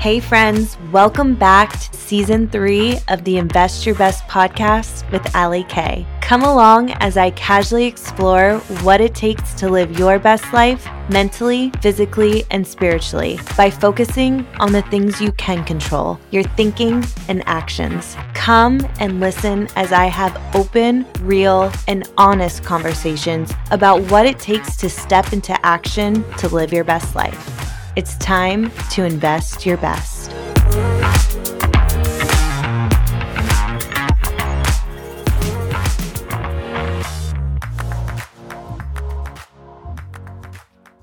Hey, friends, welcome back to season three of the Invest Your Best podcast with Ali Kay. Come along as I casually explore what it takes to live your best life mentally, physically, and spiritually by focusing on the things you can control your thinking and actions. Come and listen as I have open, real, and honest conversations about what it takes to step into action to live your best life. It's time to invest your best.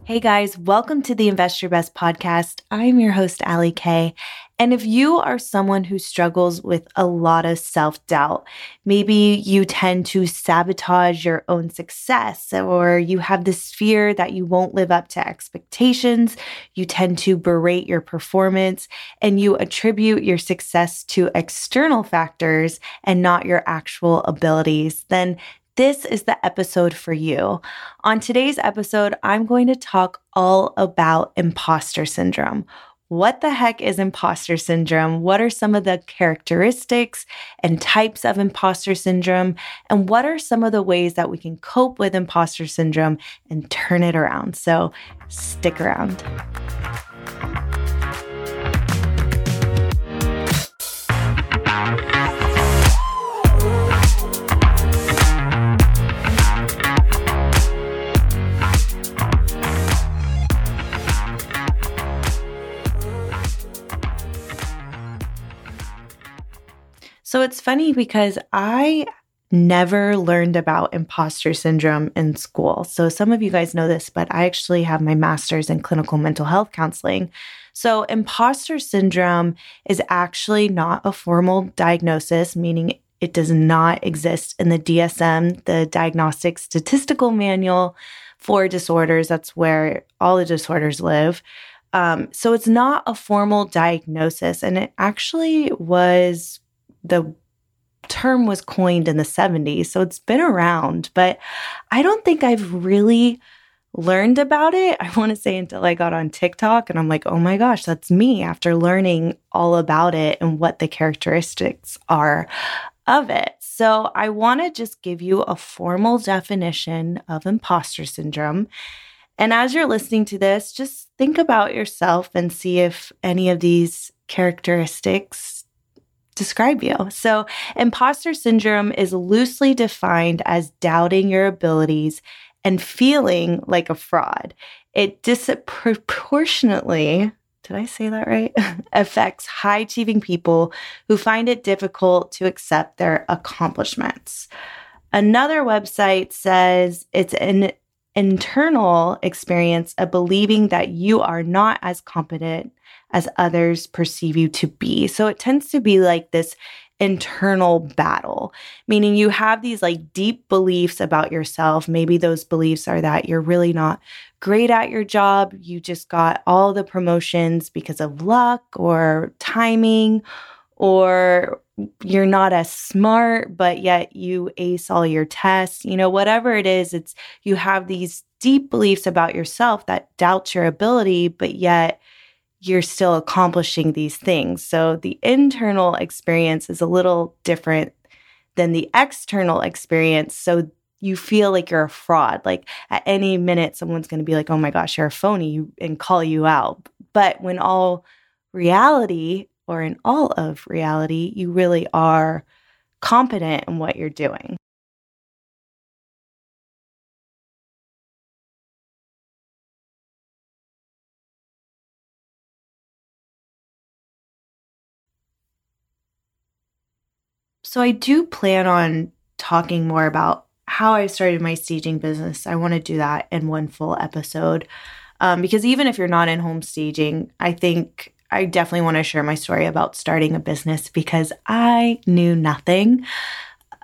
Hey guys, welcome to the Invest Your Best podcast. I'm your host, Ali Kay, and if you are someone who struggles with a lot of self doubt, maybe you tend to sabotage your own success, or you have this fear that you won't live up to expectations, you tend to berate your performance, and you attribute your success to external factors and not your actual abilities, then this is the episode for you. On today's episode, I'm going to talk all about imposter syndrome what the heck is imposter syndrome? What are some of the characteristics and types of imposter syndrome? And what are some of the ways that we can cope with imposter syndrome and turn it around? So stick around. It's funny because I never learned about imposter syndrome in school. So some of you guys know this, but I actually have my master's in clinical mental health counseling. So imposter syndrome is actually not a formal diagnosis, meaning it does not exist in the DSM, the Diagnostic Statistical Manual for Disorders. That's where all the disorders live. Um, so it's not a formal diagnosis, and it actually was the term was coined in the 70s, so it's been around, but I don't think I've really learned about it. I want to say until I got on TikTok and I'm like, oh my gosh, that's me after learning all about it and what the characteristics are of it. So I want to just give you a formal definition of imposter syndrome. And as you're listening to this, just think about yourself and see if any of these characteristics describe you. So, imposter syndrome is loosely defined as doubting your abilities and feeling like a fraud. It disproportionately, did I say that right? affects high achieving people who find it difficult to accept their accomplishments. Another website says it's an internal experience of believing that you are not as competent as others perceive you to be. So it tends to be like this internal battle, meaning you have these like deep beliefs about yourself. Maybe those beliefs are that you're really not great at your job. You just got all the promotions because of luck or timing, or you're not as smart, but yet you ace all your tests. You know, whatever it is, it's you have these deep beliefs about yourself that doubt your ability, but yet you're still accomplishing these things. So the internal experience is a little different than the external experience. So you feel like you're a fraud. Like at any minute, someone's going to be like, oh my gosh, you're a phony and call you out. But when all reality, or in all of reality, you really are competent in what you're doing. So I do plan on talking more about how I started my staging business. I want to do that in one full episode. Um, because even if you're not in home staging, I think I definitely want to share my story about starting a business because I knew nothing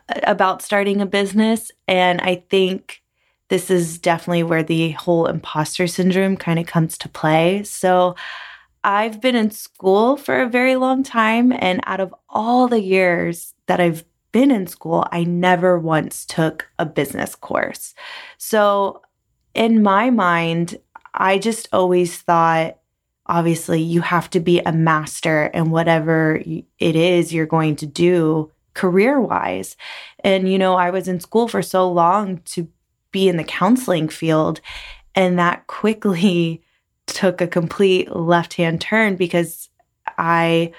uh, about starting a business. And I think this is definitely where the whole imposter syndrome kind of comes to play. So I've been in school for a very long time. And out of all the years that I've been in school, I never once took a business course. So, in my mind, I just always thought obviously you have to be a master in whatever it is you're going to do career wise. And, you know, I was in school for so long to be in the counseling field. And that quickly took a complete left hand turn because I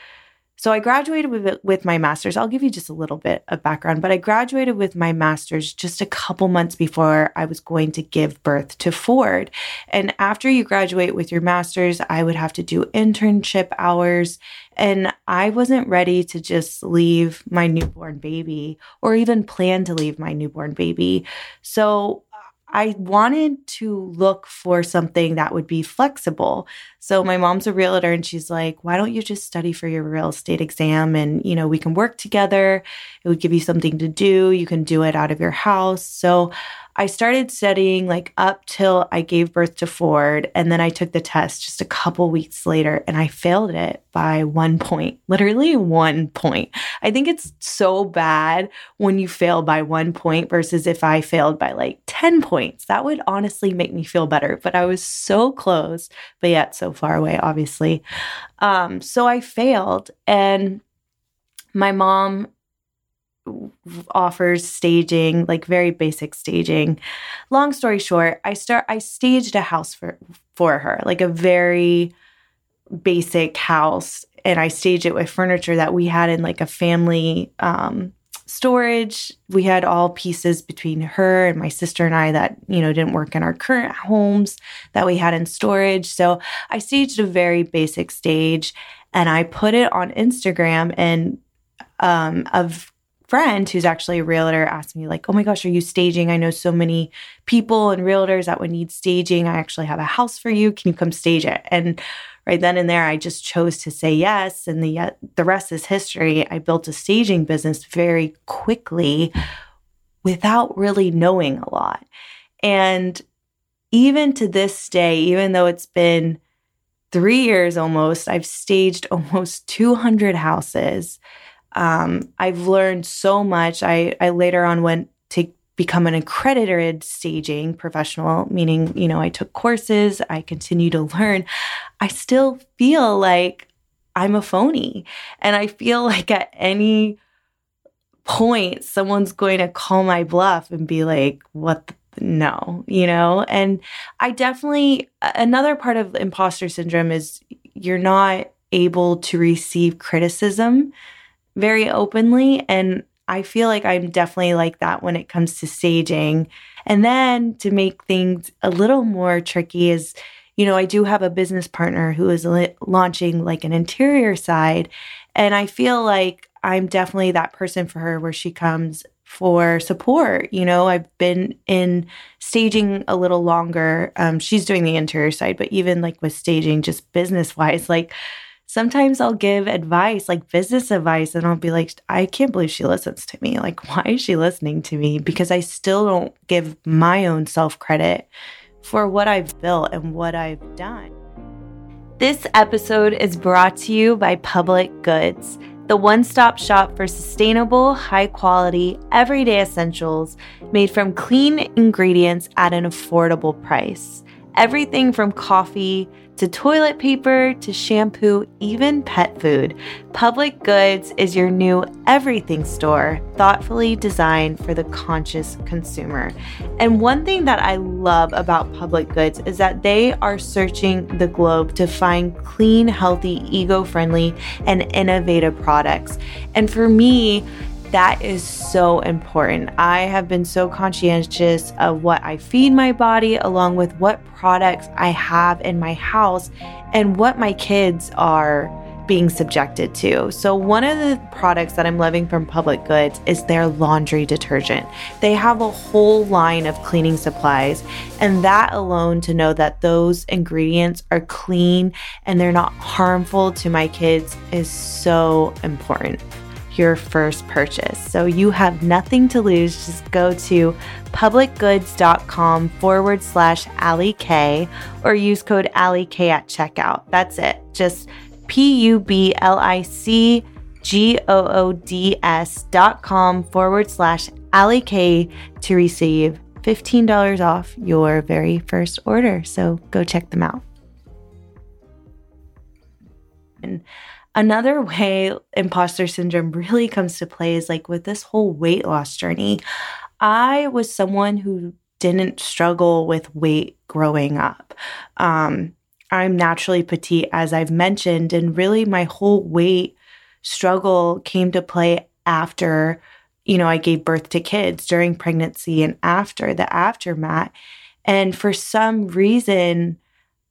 so I graduated with with my masters. I'll give you just a little bit of background, but I graduated with my masters just a couple months before I was going to give birth to Ford. And after you graduate with your masters, I would have to do internship hours and I wasn't ready to just leave my newborn baby or even plan to leave my newborn baby. So I wanted to look for something that would be flexible. So my mom's a realtor and she's like, "Why don't you just study for your real estate exam and, you know, we can work together. It would give you something to do. You can do it out of your house." So I started studying like up till I gave birth to Ford. And then I took the test just a couple weeks later and I failed it by one point, literally one point. I think it's so bad when you fail by one point versus if I failed by like 10 points. That would honestly make me feel better. But I was so close, but yet so far away, obviously. Um, so I failed. And my mom offers staging, like very basic staging. Long story short, I start I staged a house for for her, like a very basic house and I staged it with furniture that we had in like a family um, storage. We had all pieces between her and my sister and I that, you know, didn't work in our current homes that we had in storage. So I staged a very basic stage and I put it on Instagram and um, of friend who's actually a realtor asked me like, "Oh my gosh, are you staging? I know so many people and realtors that would need staging. I actually have a house for you. Can you come stage it?" And right then and there, I just chose to say yes, and the uh, the rest is history. I built a staging business very quickly without really knowing a lot. And even to this day, even though it's been three years almost, I've staged almost 200 houses um, I've learned so much. I, I later on went to become an accredited staging professional, meaning, you know, I took courses, I continue to learn. I still feel like I'm a phony. And I feel like at any point, someone's going to call my bluff and be like, what the no, you know? And I definitely, another part of imposter syndrome is you're not able to receive criticism very openly. And I feel like I'm definitely like that when it comes to staging. And then to make things a little more tricky is, you know, I do have a business partner who is li- launching like an interior side. And I feel like I'm definitely that person for her where she comes for support. You know, I've been in staging a little longer. Um, she's doing the interior side, but even like with staging, just business wise, like sometimes I'll give advice, like business advice, and I'll be like, I can't believe she listens to me. Like, why is she listening to me? Because I still don't give my own self credit for what I've built and what I've done. This episode is brought to you by Public Goods, the one stop shop for sustainable, high quality, everyday essentials made from clean ingredients at an affordable price. Everything from coffee to toilet paper to shampoo, even pet food. Public Goods is your new everything store, thoughtfully designed for the conscious consumer. And one thing that I love about Public Goods is that they are searching the globe to find clean, healthy, eco friendly, and innovative products. And for me, that is so important. I have been so conscientious of what I feed my body, along with what products I have in my house and what my kids are being subjected to. So, one of the products that I'm loving from Public Goods is their laundry detergent. They have a whole line of cleaning supplies, and that alone to know that those ingredients are clean and they're not harmful to my kids is so important your first purchase. So you have nothing to lose. Just go to publicgoods.com forward slash Allie K or use code Allie K at checkout. That's it. Just P U B L I C G O O D S dot com forward slash Allie K to receive $15 off your very first order. So go check them out. And another way imposter syndrome really comes to play is like with this whole weight loss journey. I was someone who didn't struggle with weight growing up. Um, I'm naturally petite, as I've mentioned, and really my whole weight struggle came to play after, you know, I gave birth to kids during pregnancy and after the aftermath. And for some reason,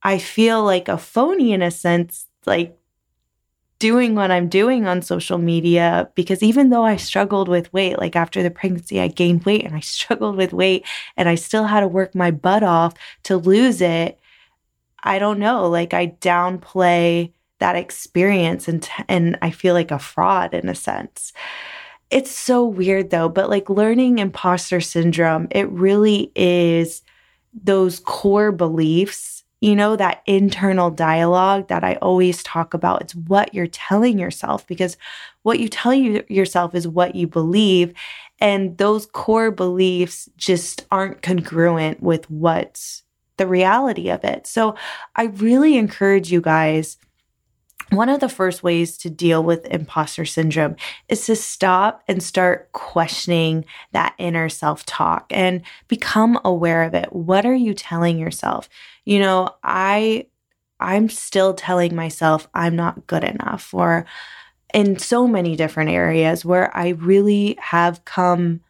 I feel like a phony in a sense, like doing what I'm doing on social media because even though I struggled with weight, like after the pregnancy, I gained weight and I struggled with weight and I still had to work my butt off to lose it. I don't know, like I downplay that experience and t- and I feel like a fraud in a sense. It's so weird though, but like learning imposter syndrome, it really is those core beliefs you know, that internal dialogue that I always talk about. It's what you're telling yourself because what you tell you yourself is what you believe. And those core beliefs just aren't congruent with what's the reality of it. So I really encourage you guys one of the first ways to deal with imposter syndrome is to stop and start questioning that inner self talk and become aware of it. What are you telling yourself? You know, I I'm still telling myself I'm not good enough or in so many different areas where I really have come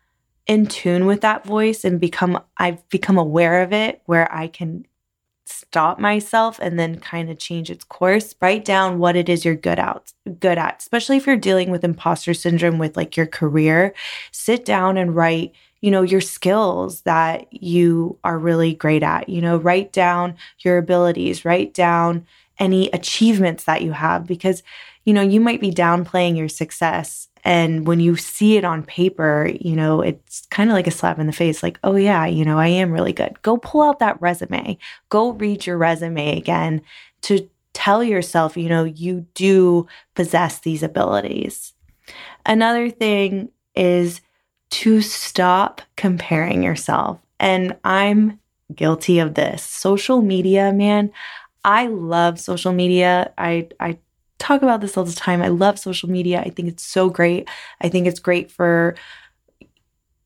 in tune with that voice and become I've become aware of it where I can stop myself and then kind of change its course write down what it is you're good at good at especially if you're dealing with imposter syndrome with like your career. Sit down and write you know your skills that you are really great at. You know write down your abilities write down any achievements that you have because you know you might be downplaying your success and when you see it on paper, you know, it's kind of like a slap in the face like, oh, yeah, you know, I am really good. Go pull out that resume, go read your resume again to tell yourself, you know, you do possess these abilities. Another thing is to stop comparing yourself. And I'm guilty of this. Social media, man, I love social media. I, I talk about this all the time. I love social media. I think it's so great. I think it's great for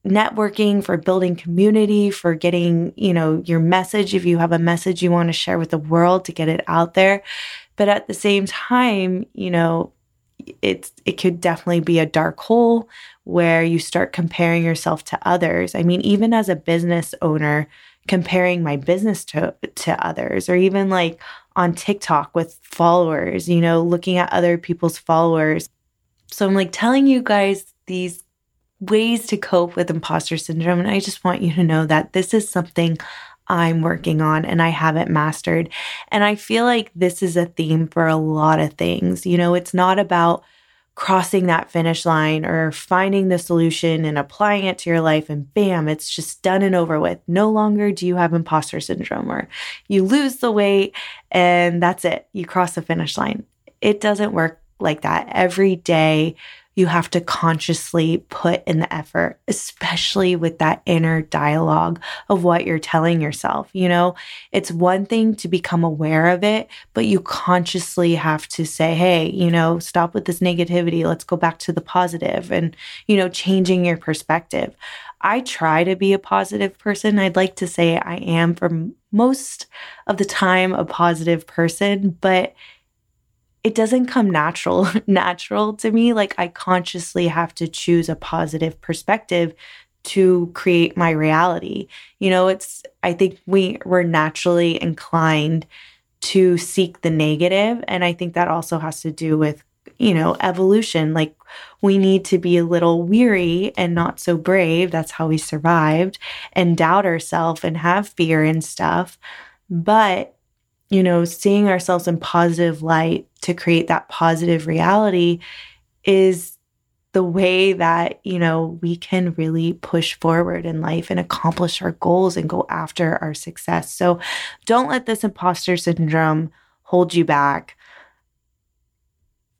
networking, for building community, for getting, you know, your message if you have a message you want to share with the world to get it out there. But at the same time, you know, it's it could definitely be a dark hole where you start comparing yourself to others. I mean, even as a business owner, comparing my business to to others or even like on TikTok with followers, you know, looking at other people's followers. So I'm like telling you guys these ways to cope with imposter syndrome. And I just want you to know that this is something I'm working on and I haven't mastered. And I feel like this is a theme for a lot of things. You know, it's not about crossing that finish line or finding the solution and applying it to your life and bam it's just done and over with. No longer do you have imposter syndrome or you lose the weight and that's it. You cross the finish line. It doesn't work like that. Every day you have to consciously put in the effort, especially with that inner dialogue of what you're telling yourself. You know, it's one thing to become aware of it, but you consciously have to say, hey, you know, stop with this negativity. Let's go back to the positive and, you know, changing your perspective. I try to be a positive person. I'd like to say I am for most of the time a positive person, but it doesn't come natural natural to me. Like i consciously have to choose a positive perspective to create my reality. You know it's i think we we're naturally inclined to seek the negative and i think that also has to do with you know evolution. Like we need to be a little weary and not so brave. That's how we survived and doubt ourselves and have fear and stuff. But you know, seeing ourselves in positive light to create that positive reality is the way that, you know, we can really push forward in life and accomplish our goals and go after our success. So don't let this imposter syndrome hold you back.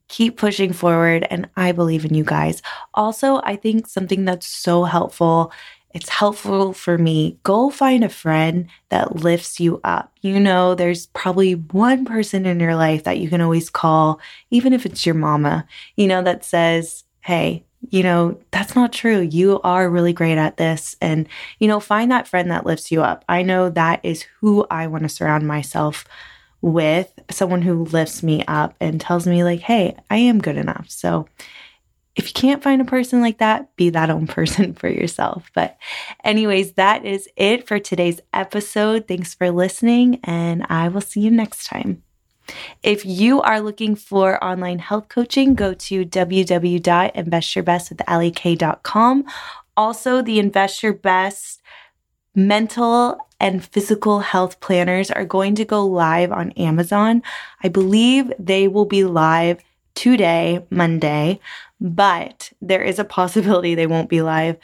Keep pushing forward, and I believe in you guys. Also, I think something that's so helpful it's helpful for me, go find a friend that lifts you up. You know, there's probably one person in your life that you can always call, even if it's your mama, you know, that says, Hey, you know, that's not true. You are really great at this. And, you know, find that friend that lifts you up. I know that is who I want to surround myself with someone who lifts me up and tells me, like, hey, I am good enough. So, if you can't find a person like that, be that own person for yourself. But, anyways, that is it for today's episode. Thanks for listening, and I will see you next time. If you are looking for online health coaching, go to www.investyourbestwithallyk.com. Also, the Invest Your Best mental and physical health planners are going to go live on Amazon. I believe they will be live today, Monday, but there is a possibility they won't be live.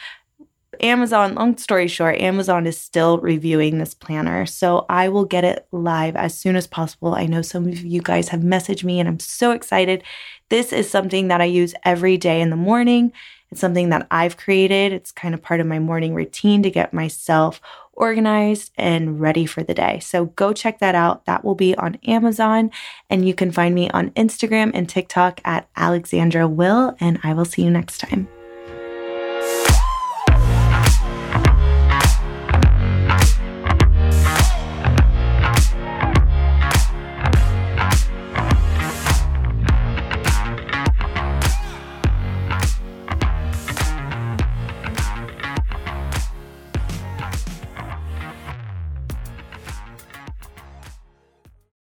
Amazon, long story short, Amazon is still reviewing this planner. So I will get it live as soon as possible. I know some of you guys have messaged me and I'm so excited. This is something that I use every day in the morning. It's something that I've created. It's kind of part of my morning routine to get myself organized and ready for the day. So go check that out. That will be on Amazon. And you can find me on Instagram and TikTok at Alexandra Will. And I will see you next time.